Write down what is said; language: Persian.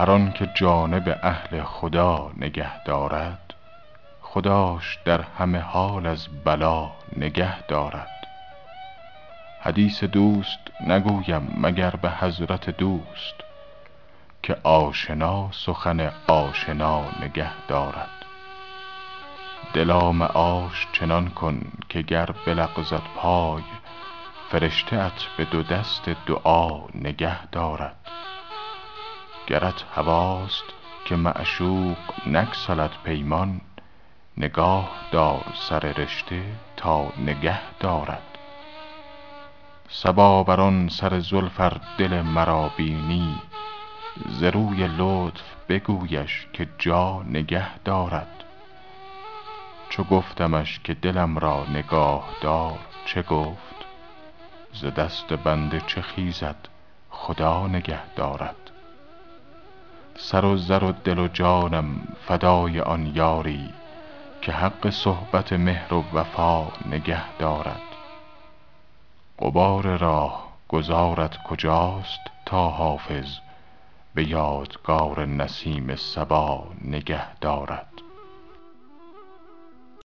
هر آن که جانب اهل خدا نگه دارد خداش در همه حال از بلا نگه دارد. حدیث دوست نگویم مگر به حضرت دوست که آشنا سخن آشنا نگه دارد. دلا معاش چنان کن که گر بلغزد پای فرشته ات به دو دست دعا نگه دارد. گرت هواست که معشوق نگسلد پیمان نگاه دار سر رشته تا نگه دارد. صبا بر آن سر زلف ار دل مرا بینی ز روی لطف بگویش که جا نگه دارد. چو گفتمش که دلم را نگاه دار چه گفت؟ ز دست بنده چه خیزد خدا نگه دارد. سر و زر و دل و جانم فدای آن یاری که حق صحبت مهر و وفا نگه دارد. غبار راه گذارت کجاست تا حافظ به یادگار نسیم صبا نگه دارد.